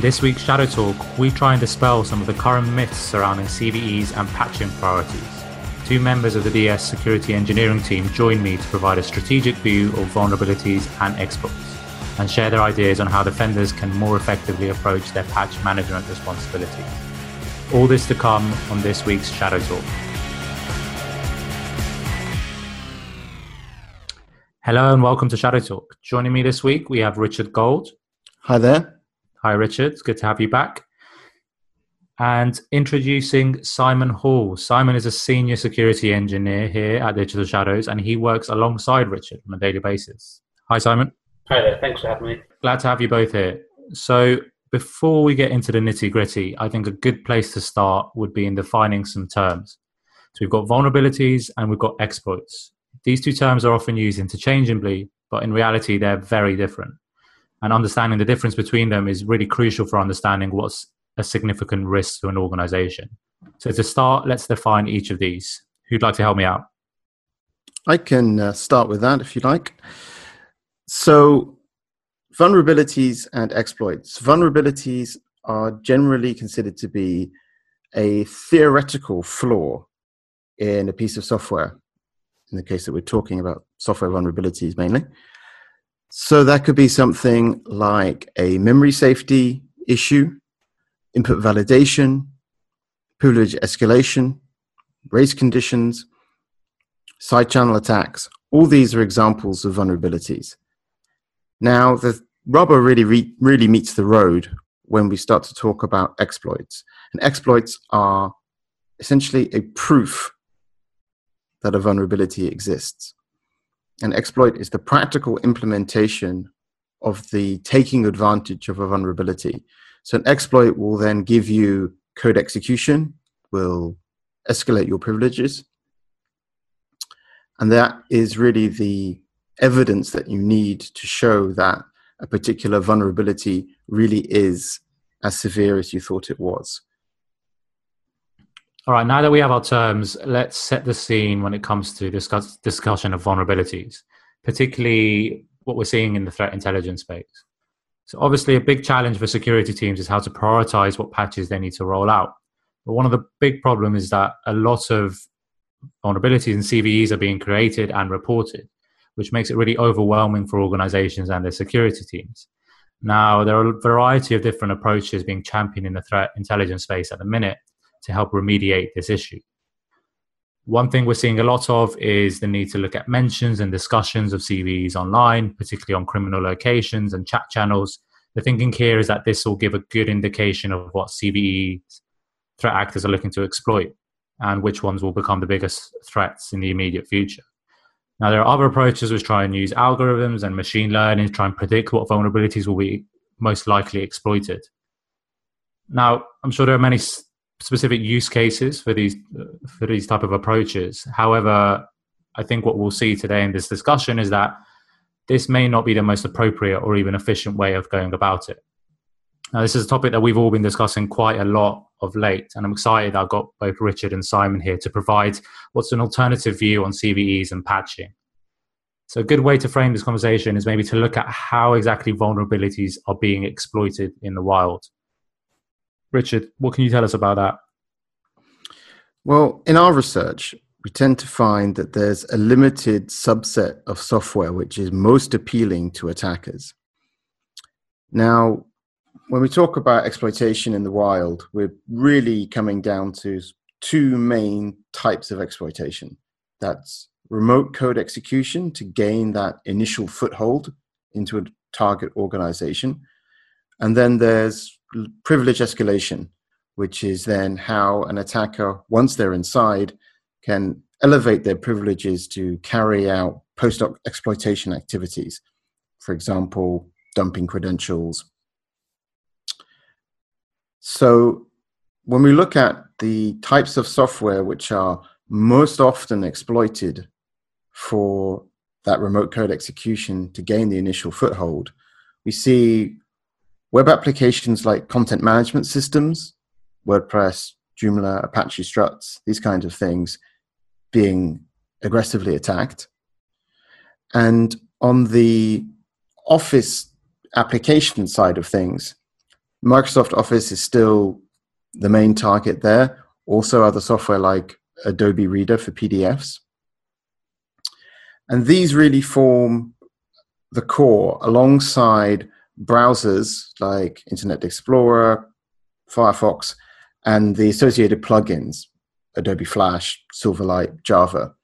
In this week's Shadow Talk, we try and dispel some of the current myths surrounding CVEs and patching priorities. Two members of the DS security engineering team join me to provide a strategic view of vulnerabilities and exploits and share their ideas on how defenders can more effectively approach their patch management responsibilities. All this to come on this week's Shadow Talk. Hello and welcome to Shadow Talk. Joining me this week, we have Richard Gold. Hi there. Hi, Richard. It's good to have you back. And introducing Simon Hall. Simon is a senior security engineer here at Digital Shadows, and he works alongside Richard on a daily basis. Hi, Simon. Hi there. Thanks for having me. Glad to have you both here. So, before we get into the nitty gritty, I think a good place to start would be in defining some terms. So, we've got vulnerabilities and we've got exploits. These two terms are often used interchangeably, but in reality, they're very different. And understanding the difference between them is really crucial for understanding what's a significant risk to an organization. So, to start, let's define each of these. Who'd like to help me out? I can uh, start with that if you like. So, vulnerabilities and exploits. Vulnerabilities are generally considered to be a theoretical flaw in a piece of software in the case that we're talking about software vulnerabilities mainly. So that could be something like a memory safety issue, input validation, privilege escalation, race conditions, side channel attacks. All these are examples of vulnerabilities. Now, the rubber really, re- really meets the road when we start to talk about exploits. And exploits are essentially a proof that a vulnerability exists. An exploit is the practical implementation of the taking advantage of a vulnerability. So an exploit will then give you code execution, will escalate your privileges. And that is really the evidence that you need to show that a particular vulnerability really is as severe as you thought it was. All right, now that we have our terms, let's set the scene when it comes to discuss, discussion of vulnerabilities, particularly what we're seeing in the threat intelligence space. So, obviously, a big challenge for security teams is how to prioritize what patches they need to roll out. But one of the big problems is that a lot of vulnerabilities and CVEs are being created and reported, which makes it really overwhelming for organizations and their security teams. Now, there are a variety of different approaches being championed in the threat intelligence space at the minute, to help remediate this issue. One thing we're seeing a lot of is the need to look at mentions and discussions of CVEs online, particularly on criminal locations and chat channels. The thinking here is that this will give a good indication of what CVE threat actors are looking to exploit and which ones will become the biggest threats in the immediate future. Now, there are other approaches which try and use algorithms and machine learning to try and predict what vulnerabilities will be most likely exploited. Now, I'm sure there are many specific use cases for these for these type of approaches. However, I think what we'll see today in this discussion is that this may not be the most appropriate or even efficient way of going about it. Now, this is a topic that we've all been discussing quite a lot of late, and I'm excited I've got both Richard and Simon here to provide what's an alternative view on CVEs and patching. So, a good way to frame this conversation is maybe to look at how exactly vulnerabilities are being exploited in the wild. Richard, what can you tell us about that? Well, in our research, we tend to find that there's a limited subset of software which is most appealing to attackers. Now, when we talk about exploitation in the wild, we're really coming down to two main types of exploitation. That's remote code execution to gain that initial foothold into a target organization. And then there's privilege escalation, which is then how an attacker, once they're inside, can elevate their privileges to carry out post exploitation activities. For example, dumping credentials. So, when we look at the types of software which are most often exploited for that remote code execution to gain the initial foothold, we see Web applications like content management systems, WordPress, Joomla, Apache Struts, these kinds of things being aggressively attacked. And on the Office application side of things, Microsoft Office is still the main target there. Also, other software like Adobe Reader for PDFs. And these really form the core alongside browsers like Internet Explorer, Firefox, and the associated plugins, Adobe Flash, Silverlight, Java.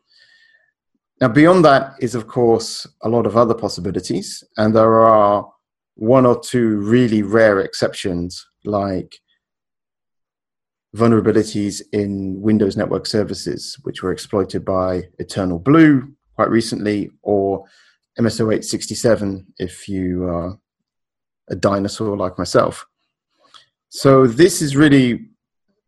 Now, beyond that is, of course, a lot of other possibilities, and there are one or two really rare exceptions, like vulnerabilities in Windows Network Services, which were exploited by Eternal Blue quite recently, or MS08-067 if you are a dinosaur like myself. So this is really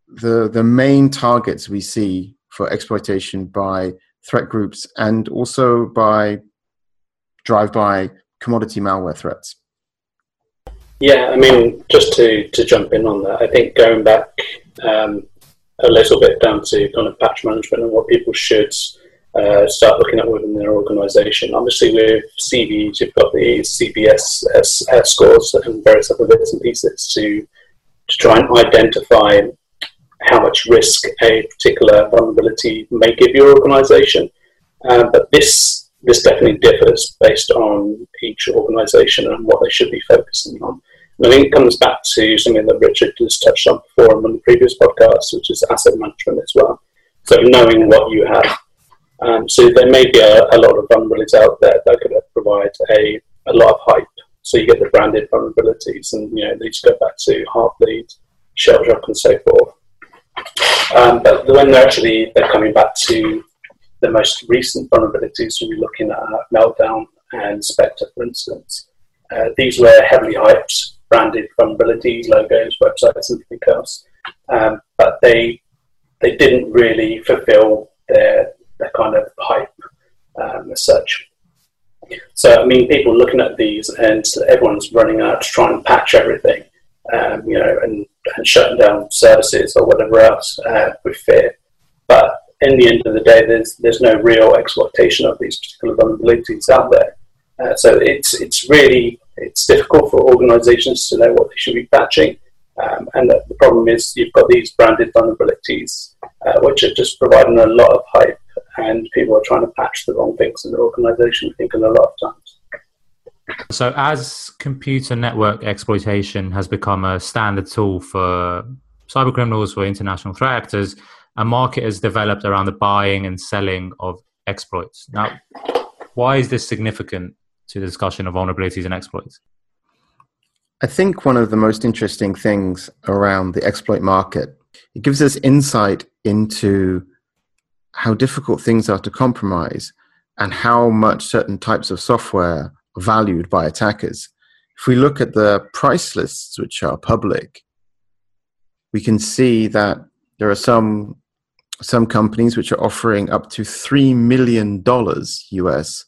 the the main targets we see for exploitation by threat groups and also by drive-by commodity malware threats. Yeah, I mean, just to, to jump in on that, I think going back um, a little bit down to kind of patch management and what people should uh, start looking at within their organisation. Obviously, with CVEs, you've got the CVSS uh, scores and various other bits and pieces to to try and identify how much risk a particular vulnerability may give your organisation. Uh, but this this definitely differs based on each organisation and what they should be focusing on. And I think it comes back to something that Richard has touched on before in the previous podcasts, which is asset management as well. So knowing what you have um, so there may be a, a, lot of vulnerabilities out there that could provide a, a lot of hype. So you get the branded vulnerabilities, and you know these go back to Heartbleed, Shellshock, and so forth. Um, but when they're actually they're coming back to the most recent vulnerabilities, we're looking at Meltdown and Spectre, for instance. Uh, these were heavily hyped, branded vulnerabilities, logos, websites, and everything else. Um, but they they didn't really fulfill their their kind of hype um, as such. So I mean, people looking at these and everyone's running out to try and patch everything, um, you know, and, and shutting down services or whatever else uh, with fear. But in the end of the day, there's there's no real exploitation of these particular vulnerabilities out there. Uh, so it's it's really it's difficult for organisations to know what they should be patching. Um, and the, the, problem is you've got these branded vulnerabilities, uh, which are just providing a lot of hype and people are trying to patch the wrong things in their organization, I think, in a lot of times. So, as computer network exploitation has become a standard tool for cyber criminals, for international threat actors, a market has developed around the buying and selling of exploits. Now, why is this significant to the discussion of vulnerabilities and exploits? I think one of the most interesting things around the exploit market, it gives us insight into how difficult things are to compromise and how much certain types of software are valued by attackers. If we look at the price lists, which are public, we can see that there are some some companies which are offering up to three million dollars US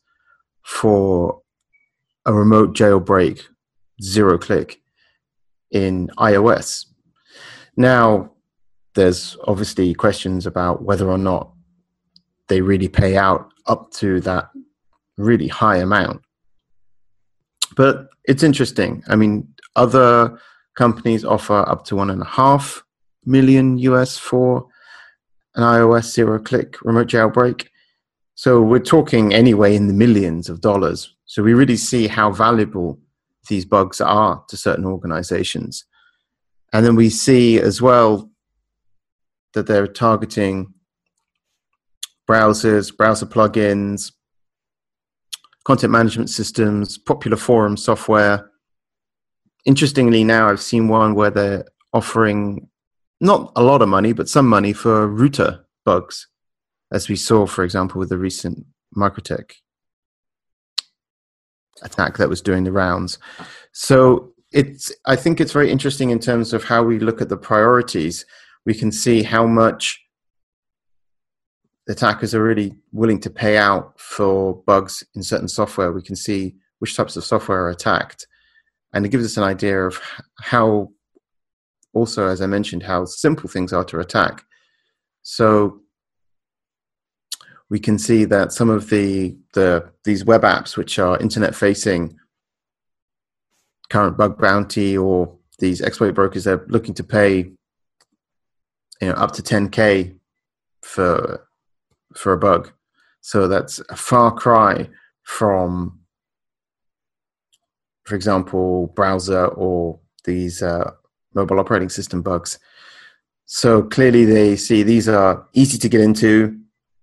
for a remote jailbreak, zero click in iOS. Now, there's obviously questions about whether or not they really pay out up to that really high amount. But it's interesting. I mean, other companies offer up to one and a half million US for an iOS zero click remote jailbreak. So we're talking anyway in the millions of dollars. So we really see how valuable these bugs are to certain organizations. And then we see as well that they're targeting browsers, browser plugins, content management systems, popular forum software. Interestingly, now I've seen one where they're offering not a lot of money, but some money for router bugs, as we saw, for example, with the recent MikroTik attack that was doing the rounds. So it's I think it's very interesting in terms of how we look at the priorities. We can see how much attackers are really willing to pay out for bugs in certain software. We can see which types of software are attacked, and it gives us an idea of how, also as I mentioned, how simple things are to attack. So we can see that some of the the these web apps which are internet facing, current bug bounty or these exploit brokers they're looking to pay you know up to 10k for for a bug. So that's a far cry from for example browser or these uh, mobile operating system bugs. So clearly they see these are easy to get into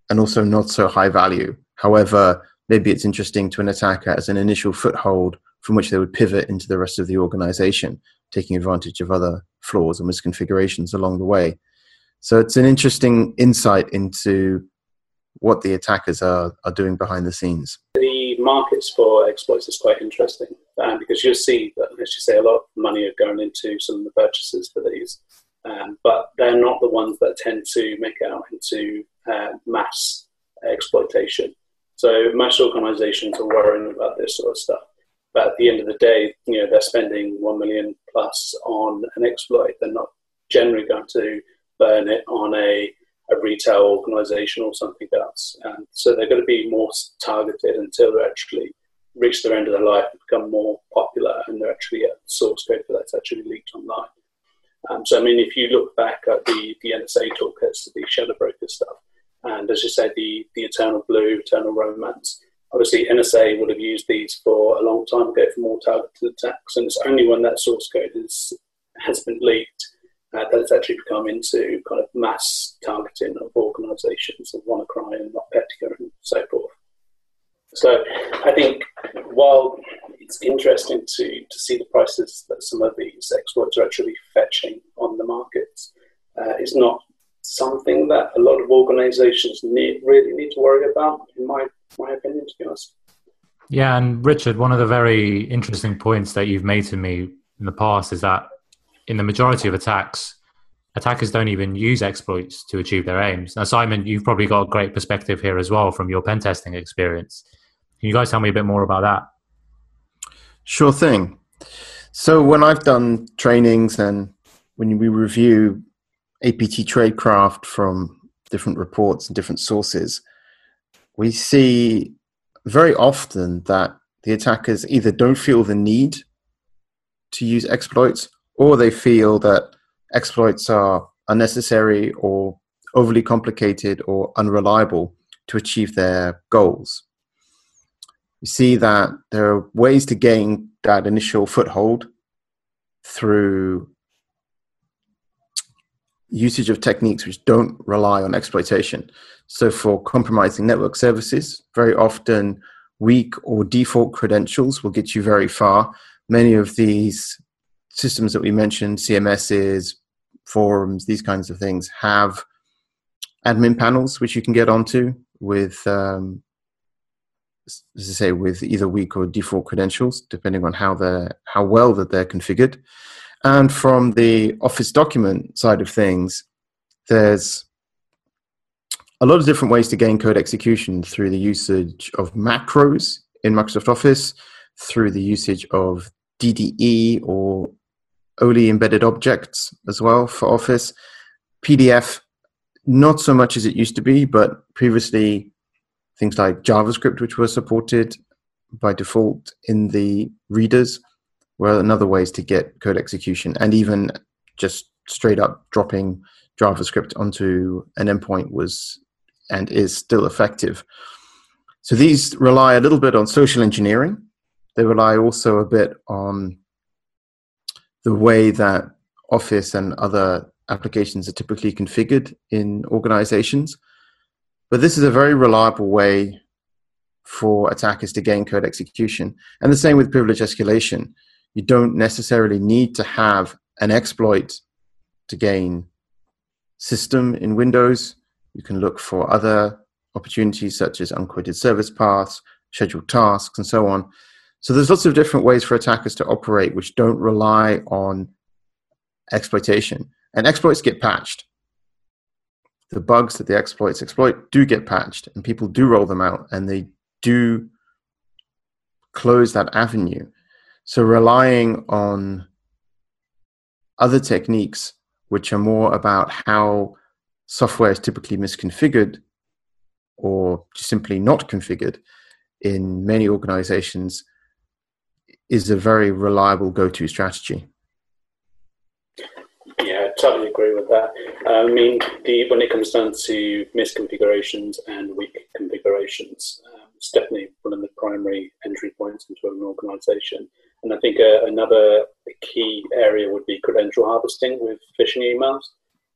and also not so high value. However maybe it's interesting to an attacker as an initial foothold from which they would pivot into the rest of the organization, taking advantage of other flaws and misconfigurations along the way. So it's an interesting insight into what the attackers are, are doing behind the scenes. The markets for exploits is quite interesting um, because you'll see that, as you say, a lot of money are going into some of the purchases for these, um, but they're not the ones that tend to make out into uh, mass exploitation. So most organisations are worrying about this sort of stuff. But at the end of the day, you know, they're spending one million plus on an exploit. They're not generally going to burn it on a, a retail organisation or something else. And so they're going to be more targeted until they actually reach their end of their life and become more popular and they're actually a source code for that's actually leaked online. Um, so, I mean, if you look back at the, the NSA toolkits, the shadow broker stuff, and as you said, the, the Eternal Blue, Eternal Romance, obviously NSA would have used these for a long time ago for more targeted attacks, and it's only when that source code is, has been leaked uh, that it's actually become into kind of mass targeting of organisations of WannaCry and NotPetya and so forth. So I think while it's interesting to, to see the prices that some of these exploits are actually fetching on the markets, uh, it's not something that a lot of organisations need really need to worry about, in my my opinion, to be honest. Yeah, and Richard, one of the very interesting points that you've made to me in the past is that in the majority of attacks, attackers don't even use exploits to achieve their aims. Now, Simon, you've probably got a great perspective here as well from your pen testing experience. Can you guys tell me a bit more about that? Sure thing. So, when I've done trainings and when we review APT tradecraft from different reports and different sources, we see very often that the attackers either don't feel the need to use exploits or they feel that exploits are unnecessary or overly complicated or unreliable to achieve their goals. We see that there are ways to gain that initial foothold through usage of techniques which don't rely on exploitation. So, for compromising network services, very often weak or default credentials will get you very far. Many of these systems that we mentioned, CMSs, forums, these kinds of things, have admin panels which you can get onto with, um, as I say, with either weak or default credentials, depending on how they how well that they're configured. And from the Office document side of things, there's a lot of different ways to gain code execution through the usage of macros in Microsoft Office, through the usage of DDE or OLE embedded objects as well for Office. PDF, not so much as it used to be, but previously things like JavaScript, which were supported by default in the readers, were another ways to get code execution, and even just straight up dropping JavaScript onto an endpoint was and is still effective. So these rely a little bit on social engineering. They rely also a bit on the way that Office and other applications are typically configured in organizations. But this is a very reliable way for attackers to gain code execution. And the same with privilege escalation you don't necessarily need to have an exploit to gain system in Windows. You can look for other opportunities such as unquoted service paths, scheduled tasks, and so on. So there's lots of different ways for attackers to operate which don't rely on exploitation. And exploits get patched. The bugs that the exploits exploit do get patched, and people do roll them out, and they do close that avenue. So relying on other techniques, which are more about how software is typically misconfigured or simply not configured in many organizations, is a very reliable go to strategy. Yeah, I totally agree with that. Uh, I mean, the, when it comes down to misconfigurations and weak configurations, um, it's definitely one of the primary entry points into an organization. And I think uh, another key area would be credential harvesting with phishing emails.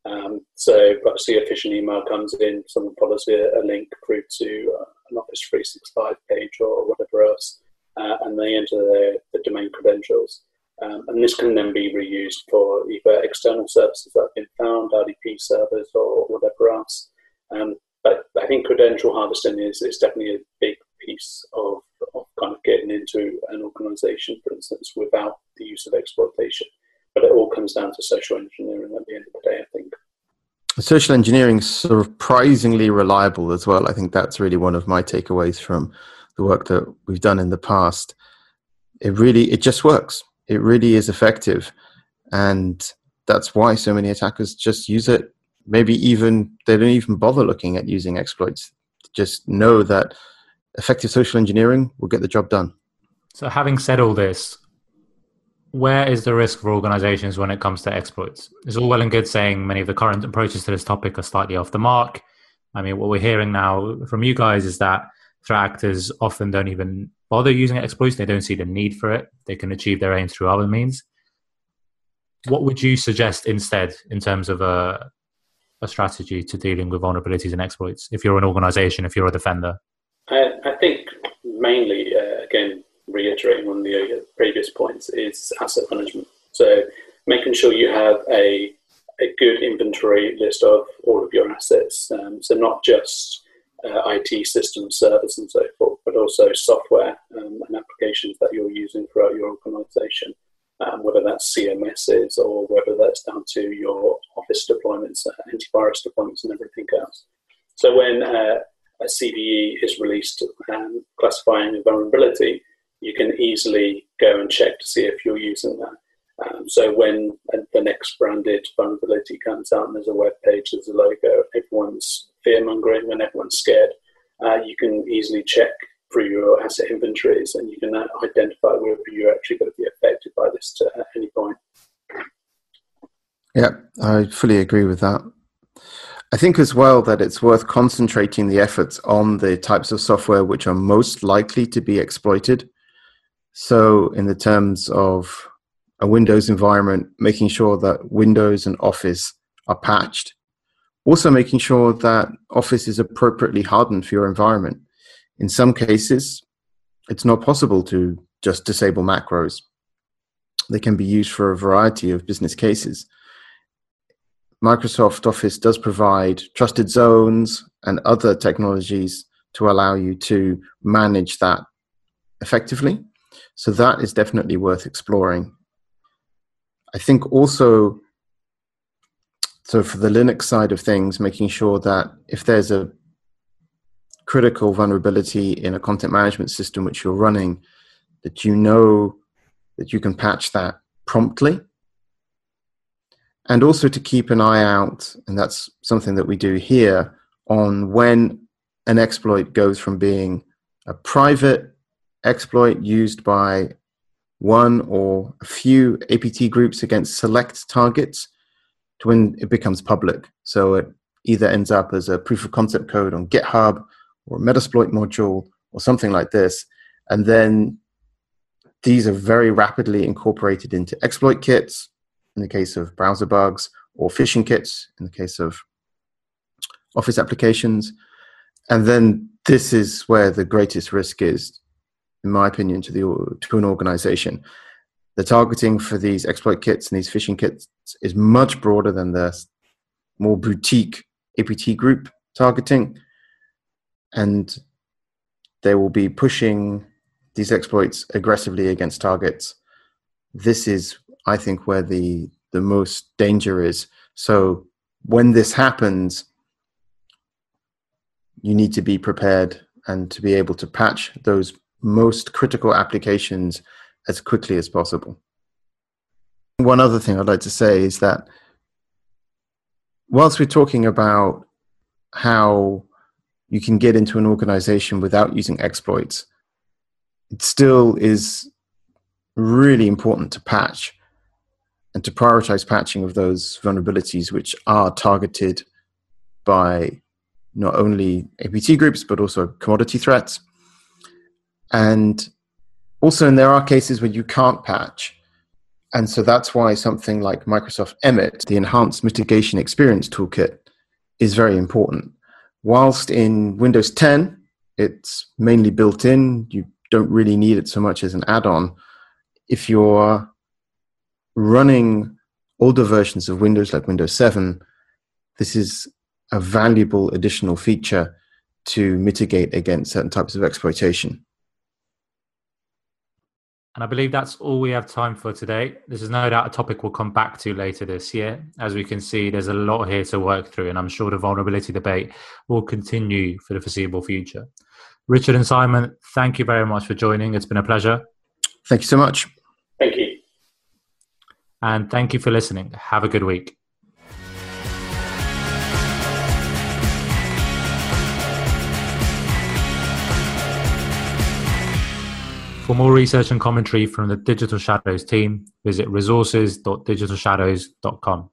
Um, so obviously a phishing email comes in, someone follows a, a link through to uh, an Office 365 page or whatever else, uh, and they enter their, the domain credentials. Um, and this can then be reused for either external services that have been found, RDP servers, or whatever else. Um, but I think credential harvesting is, is definitely a big piece of, of kind of getting into an organization, for instance, without the use of exploitation. But it all comes down to social engineering at the end of the day, I think. Social engineering is surprisingly reliable as well. I think that's really one of my takeaways from the work that we've done in the past. It really, it just works it really is effective. And that's why so many attackers just use it. Maybe even they don't even bother looking at using exploits. Just know that effective social engineering will get the job done. So, having said all this, where is the risk for organizations when it comes to exploits? It's all well and good saying many of the current approaches to this topic are slightly off the mark. I mean, what we're hearing now from you guys is that threat actors often don't even bother using exploits. They don't see the need for it. They can achieve their aims through other means. What would you suggest instead in terms of a, a strategy to dealing with vulnerabilities and exploits if you're an organization, if you're a defender? I, I think mainly, uh, again, reiterating of the uh, previous points, is asset management. So making sure you have a, a good inventory list of all of your assets. Um, so not just uh, IT systems, servers, and so forth, but also software um, and applications that you're using throughout your organization, um, whether that's CMSs or whether that's down to your Office deployments, uh, antivirus deployments, and everything else. So when uh, a CVE is released um, classifying a vulnerability, you can easily go and check to see if you're using that. Um, so when the next branded vulnerability comes out and there's a web page, there's a logo, everyone's fear mongering when everyone's scared, uh, you can easily check through your asset inventories and you can uh, identify whether you're actually going to be affected by this to, at any point. Yeah, I fully agree with that. I think as well that it's worth concentrating the efforts on the types of software which are most likely to be exploited. So, in the terms of a Windows environment, making sure that Windows and Office are patched also, making sure that Office is appropriately hardened for your environment. In some cases, it's not possible to just disable macros. They can be used for a variety of business cases. Microsoft Office does provide trusted zones and other technologies to allow you to manage that effectively. So that is definitely worth exploring. I think also so for the Linux side of things, making sure that if there's a critical vulnerability in a content management system which you're running, that you know that you can patch that promptly. And also to keep an eye out, and that's something that we do here, on when an exploit goes from being a private exploit used by one or a few APT groups against select targets to when it becomes public. So it either ends up as a proof of concept code on GitHub or a Metasploit module or something like this. And then these are very rapidly incorporated into exploit kits in the case of browser bugs or phishing kits in the case of Office applications. And then this is where the greatest risk is, in my opinion, to the to an organization the targeting for these exploit kits and these phishing kits is much broader than the more boutique APT group targeting. And they will be pushing these exploits aggressively against targets. This is, I think, where the, the most danger is. So when this happens, you need to be prepared and to be able to patch those most critical applications as quickly as possible. One other thing I'd like to say is that whilst we're talking about how you can get into an organization without using exploits, it still is really important to patch. and to prioritize patching of those vulnerabilities which are targeted by not only APT groups but also commodity threats. And also, and there are cases where you can't patch. And so that's why something like Microsoft EMET, the Enhanced Mitigation Experience Toolkit, is very important. Whilst in Windows 10, it's mainly built in, you don't really need it so much as an add on. If you're running older versions of Windows like Windows 7, this is a valuable additional feature to mitigate against certain types of exploitation. And I believe that's all we have time for today. This is no doubt a topic we'll come back to later this year. As we can see, there's a lot here to work through, and I'm sure the vulnerability debate will continue for the foreseeable future. Richard and Simon, thank you very much for joining. It's been a pleasure. Thank you so much. Thank you. And thank you for listening. Have a good week. For more research and commentary from the Digital Shadows team, visit resources.digitalshadows.com.